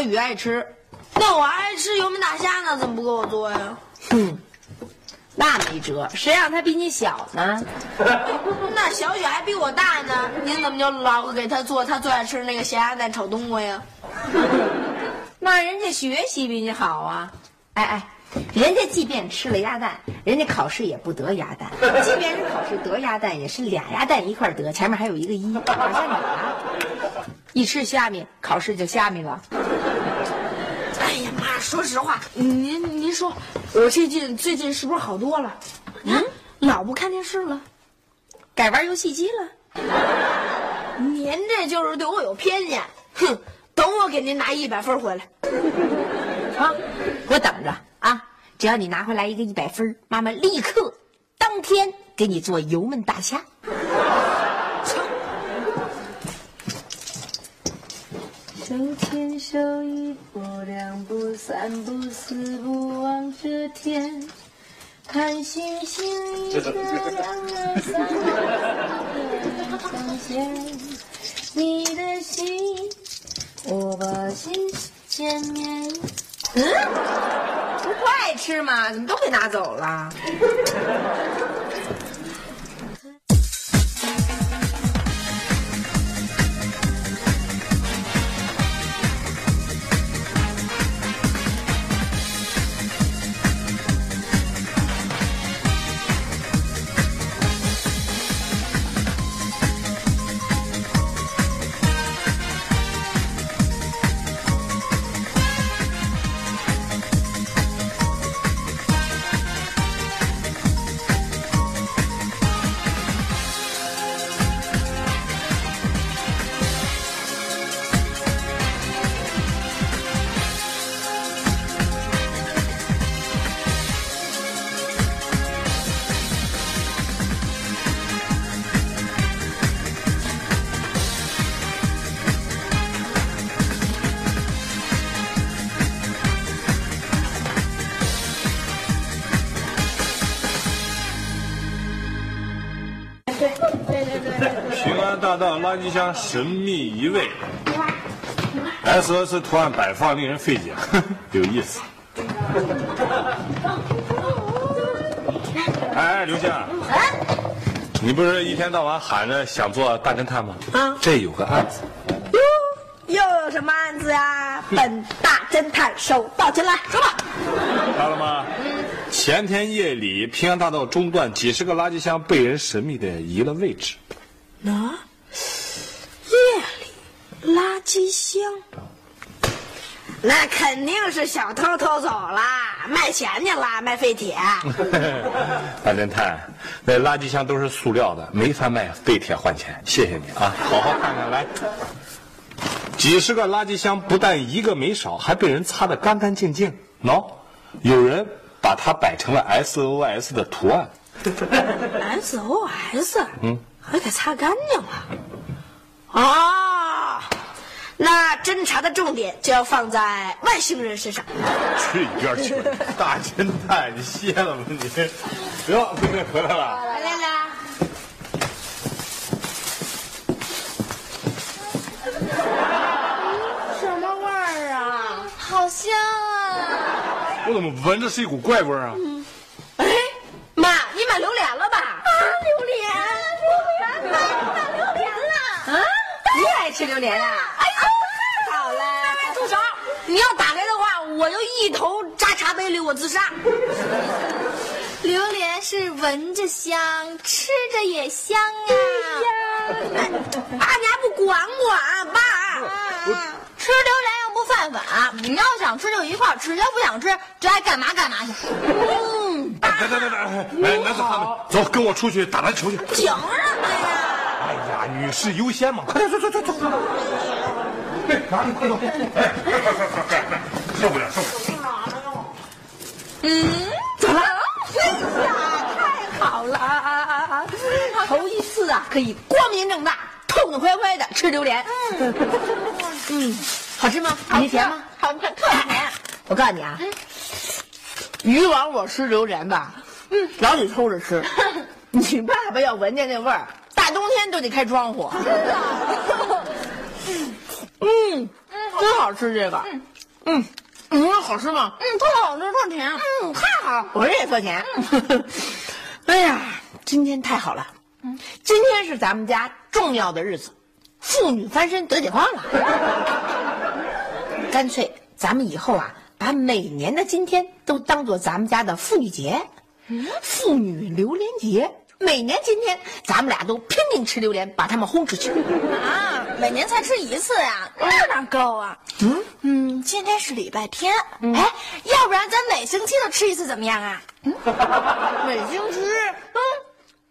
小雨爱吃，那我爱吃油焖大虾呢，怎么不给我做呀？哼，那没辙，谁让他比你小呢？那小雨还比我大呢，您怎么就老给他做他最爱吃的那个咸鸭蛋炒冬瓜呀？那人家学习比你好啊！哎哎，人家即便吃了鸭蛋，人家考试也不得鸭蛋；即便是考试得鸭蛋，也是俩鸭蛋一块得，前面还有一个一？一吃虾米，考试就虾米了。说实话，您您说，我最近最近是不是好多了？嗯，老不看电视了，改玩游戏机了。您这就是对我有偏见。哼！等我给您拿一百分回来。啊，我等着啊！只要你拿回来一个一百分，妈妈立刻当天给你做油焖大虾。手牵手，一步两步三步四步望着天，看星星，一个两个三个呈现你的心，我把心见面。嗯，不是不爱吃吗？怎么都给拿走了？平安大道垃圾箱神秘移位，SOS 图案摆放令人费解，有意思。哎，刘星，你不是一天到晚喊着想做大侦探吗？啊这有个案子，哟，又有什么案子呀？本大侦探手到擒来，说吧。看了吗？前天夜里，平安大道中段几十个垃圾箱被人神秘的移了位置。那夜里垃圾箱，那肯定是小偷偷走了，卖钱去了，卖废铁。大侦探，那垃圾箱都是塑料的，没法卖废铁换钱。谢谢你啊，好好看看来。几十个垃圾箱，不但一个没少，还被人擦得干干净净。喏、有人把它摆成了 SOS 的图案。SOS，嗯，还给擦干净了。啊，那侦查的重点就要放在外星人身上。去一边去！大侦探，你歇了吧你？哟，妹妹回来了。回来了，什么味儿啊？好香啊！我怎么闻着是一股怪味儿啊？哎，妈，你买榴莲了吧？啊，榴莲，榴莲，买买榴莲了。啊，你也爱吃榴莲啊？哎呦，太好了！住手！你要打开的话，我就一头扎茶杯里，我自杀。榴莲是闻着香，吃着也香啊！哎爸，你还不管管？爸，吃榴莲又不犯法，你要想吃就一块儿吃，要不想吃就爱干嘛干嘛去。嗯，来来来来，哎，男子汉们，走，跟我出去打篮球去。凭什么呀？女士优先嘛，快点走走走走。对，拿着快走，哎，快快快快快，受不了受不了。嗯，怎么了？哎呀，太好了！头一次啊，可以光明正大、痛痛快快的吃榴莲。嗯，嗯，好吃吗？你甜吗？好吃，特甜。我告诉你啊，以往我吃榴莲吧，嗯，老得偷着吃。你爸爸要闻见那味儿，大冬天都得开窗户。真的。嗯，真好吃这个。嗯，嗯，好吃吗？嗯，特好吃，特甜。嗯，太好，我这也特甜。哎呀，今天太好了。嗯，今天是咱们家重要的日子，妇女翻身得解放了。干脆咱们以后啊，把每年的今天都当做咱们家的妇女节，妇女榴莲节。每年今天，咱们俩都拼命吃榴莲，把他们轰出去。啊，每年才吃一次呀，那哪够啊？嗯嗯，今天是礼拜天，哎，要不然咱每星期都吃一次怎么样啊？嗯每星期？嗯，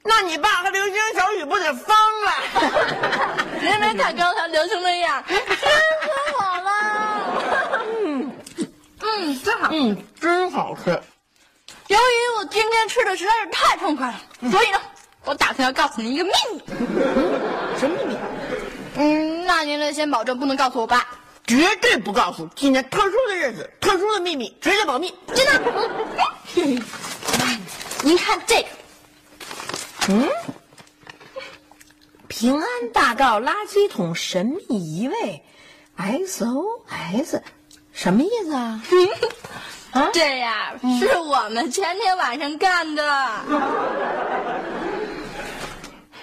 那你爸和流星小雨不得疯了？您没看刚才流星那样，真可我了。嗯嗯，真好，嗯，真好吃。由于我今天吃的实在是太痛快了，所以呢，我打算要告诉你一个秘密。什么秘密？嗯，那您得先保证不能告诉我爸，绝对不告诉。今天特殊的日子，特殊的秘密，绝对保密。真的。您看这个，嗯，平安大道垃圾桶神秘移位，SOS，什么意思啊？啊，这呀是我们前天晚上干的。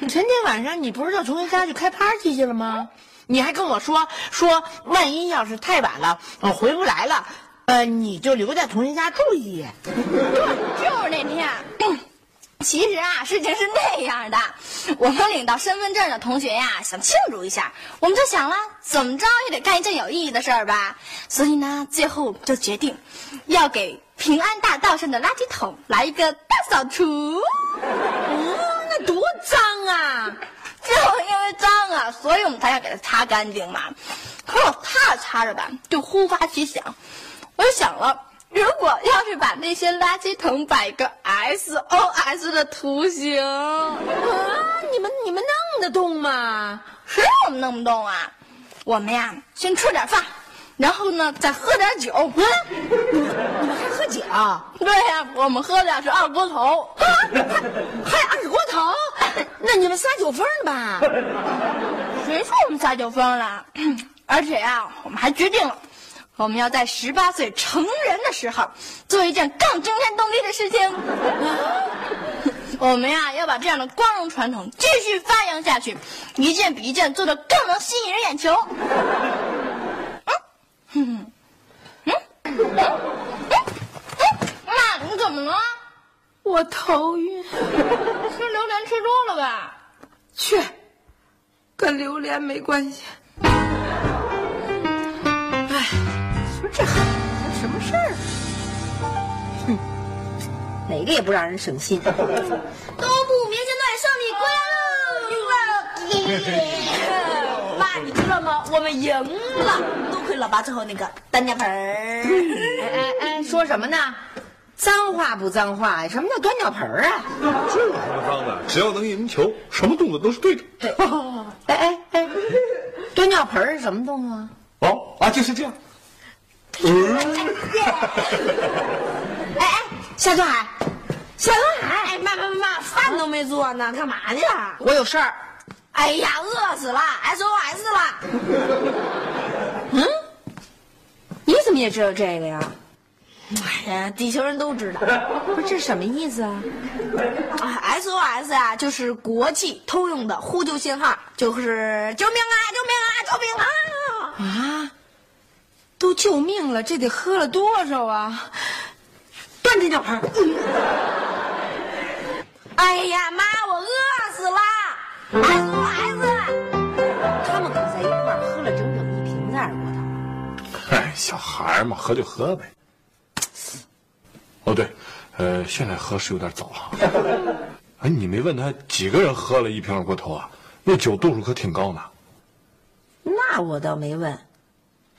前天晚上你不是到同学家去开 party 去了吗？你还跟我说说，万一要是太晚了，我回不来了，呃，你就留在同学家住一夜。对，就是那天。其实啊，事情是那样的，我们领到身份证的同学呀，想庆祝一下，我们就想了，怎么着也得干一件有意义的事儿吧。所以呢，最后就决定，要给平安大道上的垃圾桶来一个大扫除。哦，那多脏啊！就因为脏啊，所以我们才要给它擦干净嘛。可我擦着擦着吧，就忽发奇想，我就想了。如果要是把那些垃圾桶摆个 SOS 的图形，啊，你们你们弄得动吗？谁让我们弄不动啊？我们呀，先吃点饭，然后呢，再喝点酒。啊，你们还喝酒？对呀，我们喝的是二锅头。还二锅头？那你们撒酒疯了吧？谁说我们撒酒疯了？而且呀，我们还决定了。我们要在十八岁成人的时候，做一件更惊天动地的事情。我们呀，要把这样的光荣传统继续发扬下去，一件比一件做的更能吸引人眼球。嗯，嗯，嗯，妈，你怎么了？我头晕，吃榴莲吃多了吧？去，跟榴莲没关系。这孩子什么事儿？哼，哪个也不让人省心。东部明星队胜利归了！妈，你知道吗？我们赢了，多亏老爸最后那个端尿盆儿。哎哎哎，说什么呢？脏话不脏话？什么叫端尿盆儿啊？这有什么脏的？只要能赢球，什么动作都是对的。哎哎哎，端尿盆是什么动作啊？哦啊，就是这样。哎 哎，夏东海，夏东海，哎妈妈妈妈，饭都没做呢，干嘛去了？我有事儿。哎呀，饿死了，SOS 了。嗯，你怎么也知道这个呀？哎呀，地球人都知道。不是这什么意思啊？啊，SOS 啊，就是国际通用的呼救信号，就是救命啊，救命啊，救命啊！啊？都救命了，这得喝了多少啊！端这尿盆。哎呀妈，我饿死了！SOS！他们可在一块儿喝了整整一瓶子二锅头。哎，小孩嘛，喝就喝呗。哦对，呃，现在喝是有点早哈。哎，你没问他几个人喝了一瓶二锅头啊？那酒度数可挺高呢。那我倒没问。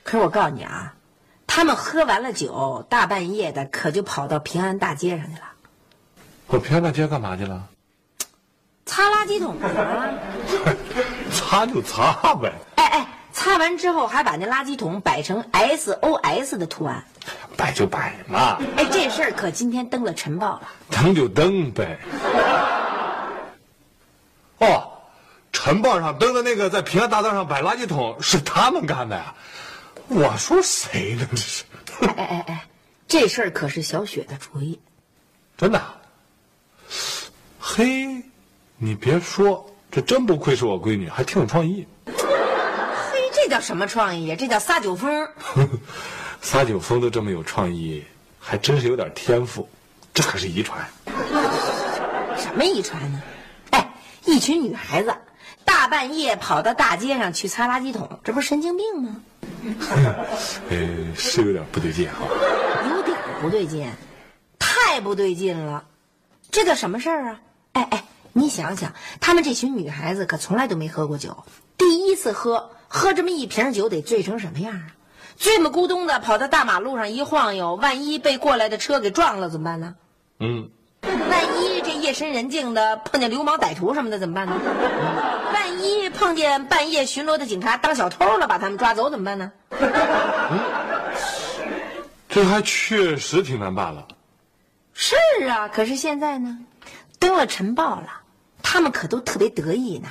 可是我告诉你啊，他们喝完了酒，大半夜的可就跑到平安大街上去了，我平安大街干嘛去了？擦垃圾桶啊！擦就擦呗，哎哎，擦完之后还把那垃圾桶摆成 SOS 的图案。摆就摆嘛，哎，这事儿可今天登了晨报了。登就登呗。哦，晨报上登的那个在平安大道上摆垃圾桶是他们干的呀？我说谁呢？这是哎哎哎，这事儿可是小雪的主意。真的啊？嘿，你别说，这真不愧是我闺女，还挺有创意。嘿，这叫什么创意呀？这叫撒酒疯。撒酒疯都这么有创意，还真是有点天赋。这可是遗传。什么遗传呢？哎，一群女孩子大半夜跑到大街上去擦垃圾桶，这不是神经病吗？呃，是有点不对劲哈。有点不对劲，太不对劲了。这叫什么事儿啊？哎哎，你想想，他们这群女孩子可从来都没喝过酒，第一次喝，喝这么一瓶酒得醉成什么样啊？醉么咕咚的跑到大马路上一晃悠，万一被过来的车给撞了怎么办呢？嗯，万一这夜深人静的碰见流氓歹徒什么的怎么办呢？万一碰见半夜巡逻的警察当小偷了，把他们抓走怎么办呢？这还确实挺难办了。是啊，可是现在呢，登了晨报了，他们可都特别得意呢。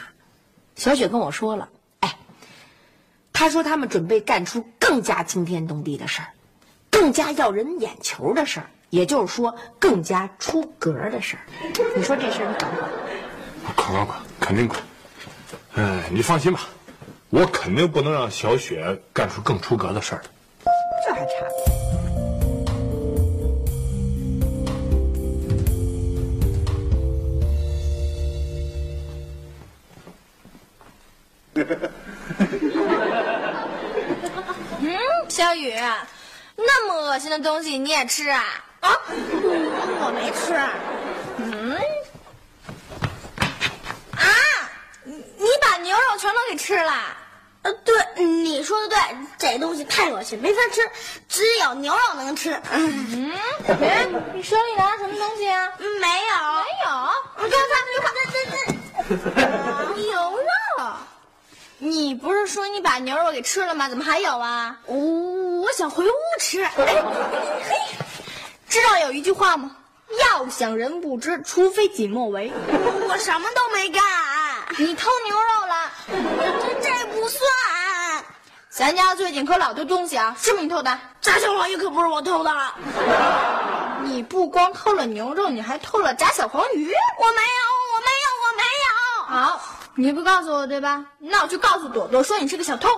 小雪跟我说了，哎，她说他们准备干出更加惊天动地的事儿，更加要人眼球的事儿，也就是说，更加出格的事儿。你说这事儿你管不管？管管管，肯定管。哎，你放心吧，我肯定不能让小雪干出更出格的事儿来。这还差。嗯，小雨，那么恶心的东西你也吃啊？啊，我没吃。嗯，啊，你你把牛肉全都给吃了？呃，对，你说的对，这东西太恶心，没法吃，只有牛肉能吃。嗯，嗯，哎，你手里拿什么东西啊？没有，没有。你看看，你看，这这这，牛肉？你不是说你把牛肉给吃了吗？怎么还有啊？我我想回屋吃。哎，嘿，知道有一句话吗？要想人不知，除非己莫为。我什么都没干，你偷牛肉了？这这不算。咱家最近可老丢东西啊，是不是你偷的？炸小黄鱼可不是我偷的，你不光偷了牛肉，你还偷了炸小黄鱼。我没有，我没有，我没有。好，你不告诉我对吧？那我就告诉朵朵说你是个小偷。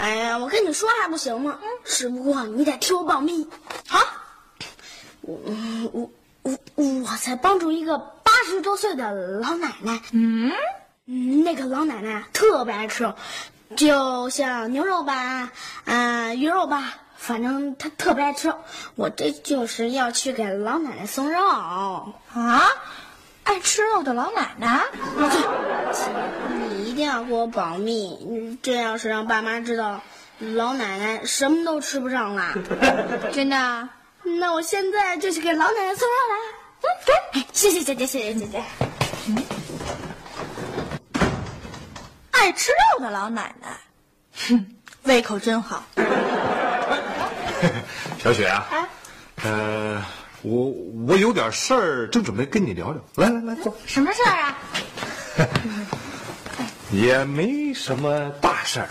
哎，呀，我跟你说还不行吗？只不过你得替我保密。好，我我我我在帮助一个八十多岁的老奶奶。嗯，嗯，那个老奶奶特别爱吃肉，就像牛肉吧，啊、鱼肉吧，反正她特别爱吃肉。我这就是要去给老奶奶送肉。啊，爱吃肉的老奶奶。你一定要给我保密，嗯这要是让爸妈知道，老奶奶什么都吃不上了。真的啊？那我现在就去给老奶奶送肉来。嗯，谢谢姐姐，谢谢姐姐。爱吃肉的老奶奶，哼，胃口真好。小雪啊，呃，我我有点事儿，正准备跟你聊聊。来来来，坐。什么事儿啊？也没什么大事儿，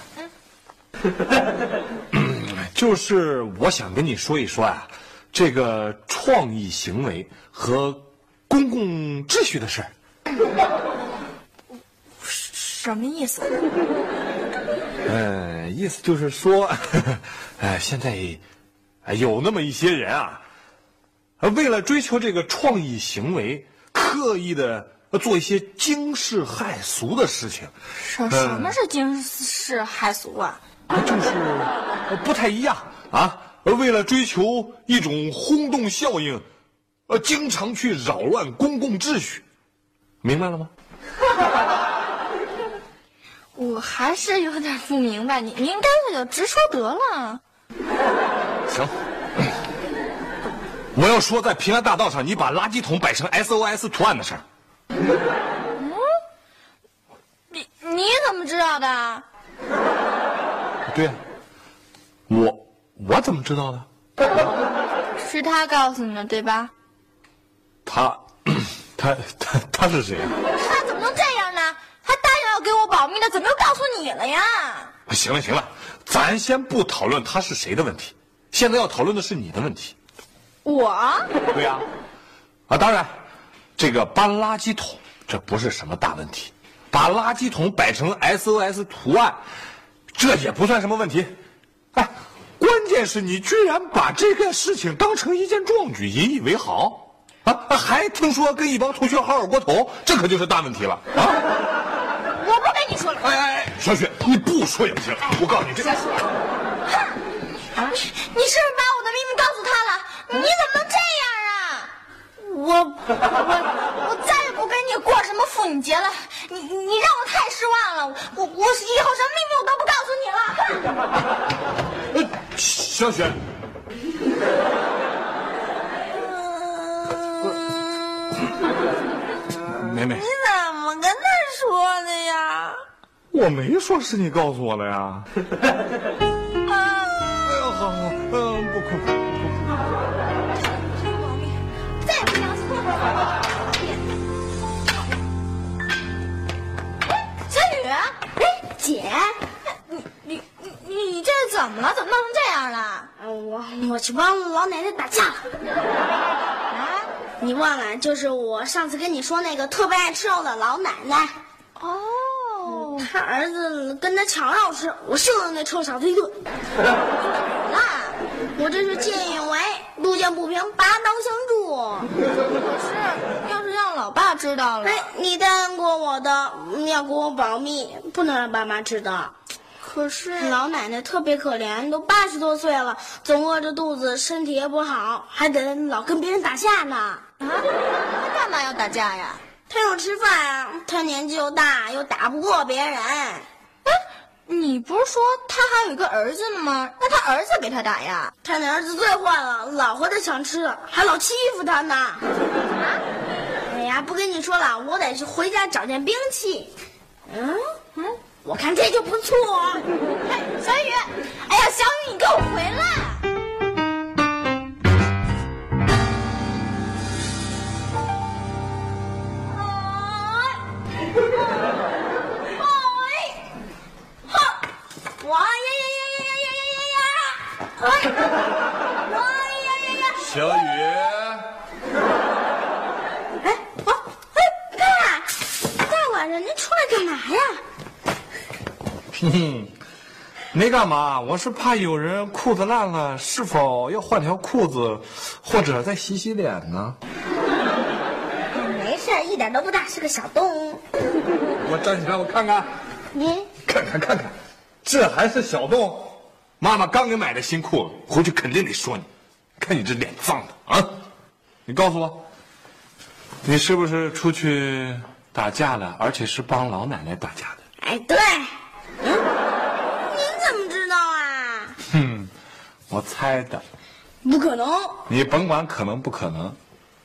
就是我想跟你说一说啊，这个创意行为和公共秩序的事儿。什么意思？嗯，意思就是说，哎，现在哎有那么一些人啊，呃为了追求这个创意行为，刻意的做一些惊世骇俗的事情。什什么是惊世骇俗啊？就是呃不太一样啊。呃为了追求一种轰动效应，呃，经常去扰乱公共秩序，明白了吗？我还是有点不明白，你您干脆就直说得了。行，我要说在平安大道上你把垃圾桶摆成 SOS 图案的事儿。你你怎么知道的？对呀、我我怎么知道的？是他告诉你的对吧？他 他他他是谁啊？他怎么能这样呢？他答应要给我保密的，怎么又告诉你了呀？行了行了，咱先不讨论他是谁的问题，现在要讨论的是你的问题。我对呀、啊，当然，这个搬垃圾桶这不是什么大问题，把垃圾桶摆成 SOS 图案，这也不算什么问题。哎，关键是你居然把这个事情当成一件壮举，引以为豪啊！还听说跟一帮同学好好过头，这可就是大问题了啊！我不跟你说了，哎哎哎，小雪，你不说也不行，我告诉你这。你是不是把我的秘密告诉他了？你怎么能这样啊？我我我再也不跟你过什么妇女节了，你你让我太失望了，我我以后什么秘密我都不告诉你了。呃小雪，梅梅，怎么跟他说的呀？我没说是你告诉我的呀。姐，你你你你这是怎么了？怎么弄成这样了？呃我我去帮老奶奶打架了。啊？你忘了，就是我上次跟你说那个特别爱吃肉的老奶奶，哦，他儿子跟他抢肉吃，我训了那臭小子一顿。那我这是见义勇为，路见不平拔刀相 助。可是要是让老爸知道了，哎，你答应过我的，你要给我保密，不能让爸妈知道。可是老奶奶特别可怜，都八十多岁了，总饿着肚子，身体也不好，还得老跟别人打架呢。啊，他干嘛要打架呀？她要吃饭啊，她年纪又大，又打不过别人。哎，你不是说他还有一个儿子呢吗？那他儿子给他打呀？他那儿子最坏了，老和他抢吃的，还老欺负他呢。哎呀，不跟你说了，我得去回家找件兵器。嗯嗯，我看这就不错。嘿，小雨，哎呀，小雨，你给我回来！没干嘛，我是怕有人裤子烂了，是否要换条裤子，或者再洗洗脸呢？没事，一点都不大，是个小洞。我站起来，我看看，你看看看看，这还是小洞。妈妈刚给买的新裤子，回去肯定得说你，看你这脸脏的啊！你告诉我，你是不是出去打架了，而且是帮老奶奶打架的？哎，对，嗯，您怎么知道啊？哼，我猜的。不可能，你甭管可能不可能，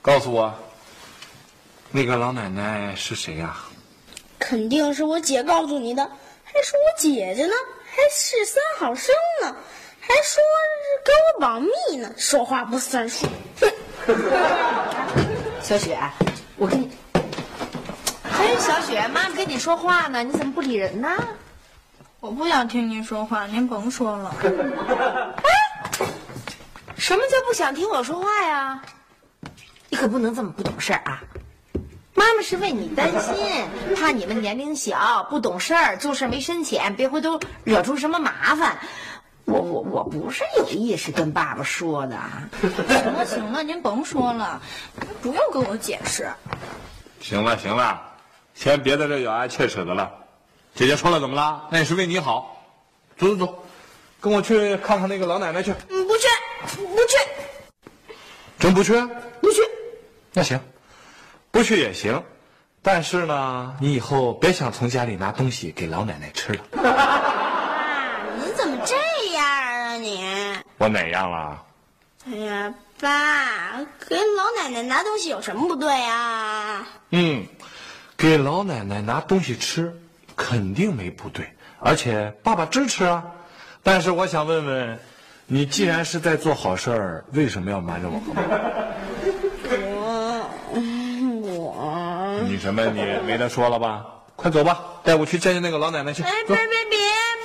告诉我，那个老奶奶是谁呀、肯定是我姐告诉你的，还说我姐姐呢，还是三好生呢，还说是给我保密呢，说话不算数。哼，小雪，我跟你，哎，小雪，妈妈跟你说话呢，你怎么不理人呢？我不想听您说话，您甭说了。什么叫不想听我说话呀？你可不能这么不懂事儿啊！妈妈是为你担心，怕你们年龄小不懂事儿，做事没深浅，别回头惹出什么麻烦。我我我不是有意识跟爸爸说的啊。行了行了，您甭说了，不用跟我解释。行了行了，先别在这咬牙切齿的了。姐姐说了怎么了？那也是为你好。走走走，跟我去看看那个老奶奶去。嗯，不去，不去，真不去？不去。那行，不去也行。但是呢，你以后别想从家里拿东西给老奶奶吃了。爸，你怎么这样啊你？我哪样了？哎呀，爸，给老奶奶拿东西有什么不对啊？嗯，给老奶奶拿东西吃，肯定没不对，而且爸爸支持啊。但是我想问问，你既然是在做好事儿，为什么要瞒着我？我我，你什么？你没得说了吧？快走吧，带我去见见那个老奶奶去。哎，走别别别，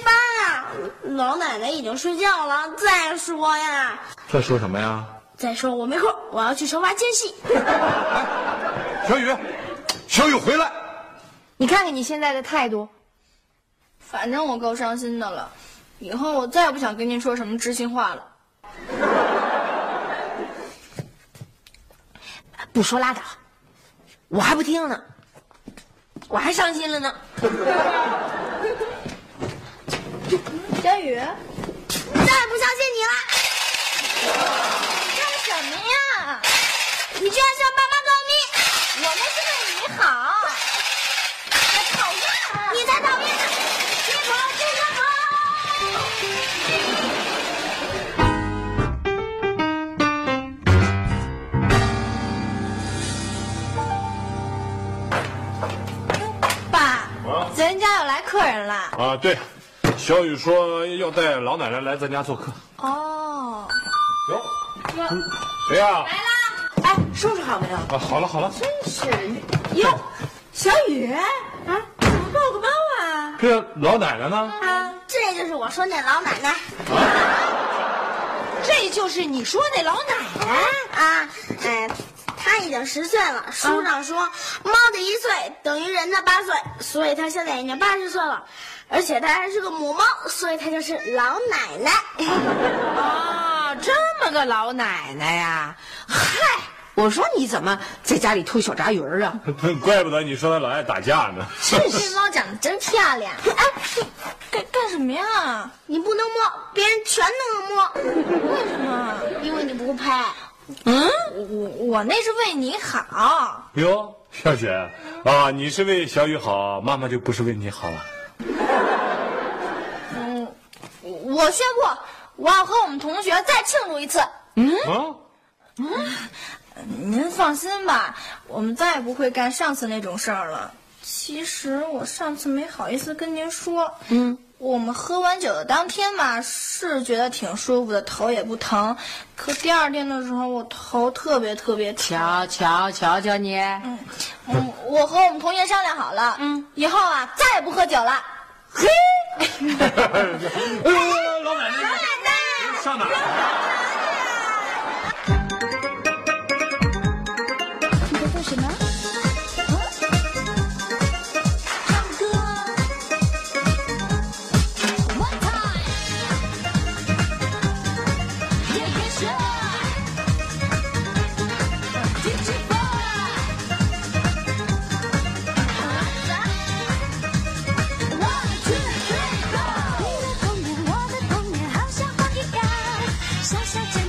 爸，老奶奶已经睡觉了。再说呀，再说什么呀？再说我没空，我要去惩罚奸细。小雨，小雨回来。你看看你现在的态度，反正我够伤心的了，以后我再也不想跟您说什么知心话了。不说拉倒，我还不听呢，我还伤心了呢。小雨，再也不相信你了，干什么呀？你居然向爸妈告密！我那是啊，对，小雨说要带老奶奶来咱家做客。哦，哟，谁呀？哎，收拾好没有？啊，好了好了，真是哟，小雨啊，怎么抱个猫啊？这老奶奶呢？啊，这就是我说那老奶奶这就是你说那老奶奶。啊，哎，她已经十岁了。书上说，猫的一岁等于人的八岁，所以他现在已经八十岁了，而且他还是个母猫，所以他就是老奶奶。哦，这么个老奶奶呀！嗨，我说你怎么在家里偷小炸鱼儿啊？怪不得你说他老爱打架呢。这猫长得真漂亮。哎，干干什么呀？你不能摸，别人全能摸，为什么？因为你不配。嗯，我我那是为你好。哟，小雪啊，你是为小雨好，妈妈就不是为你好了。嗯我宣布，我要和我们同学再庆祝一次。嗯嗯，您放心吧，我们再也不会干上次那种事儿了。其实我上次没好意思跟您说，嗯，我们喝完酒的当天嘛，是觉得挺舒服的，头也不疼。可第二天的时候，我头特别特别疼。瞧瞧瞧瞧你，嗯，我和我们同学商量好了，嗯，以后啊再也不喝酒了。嘿，呃，老奶奶，老奶奶上哪小小肩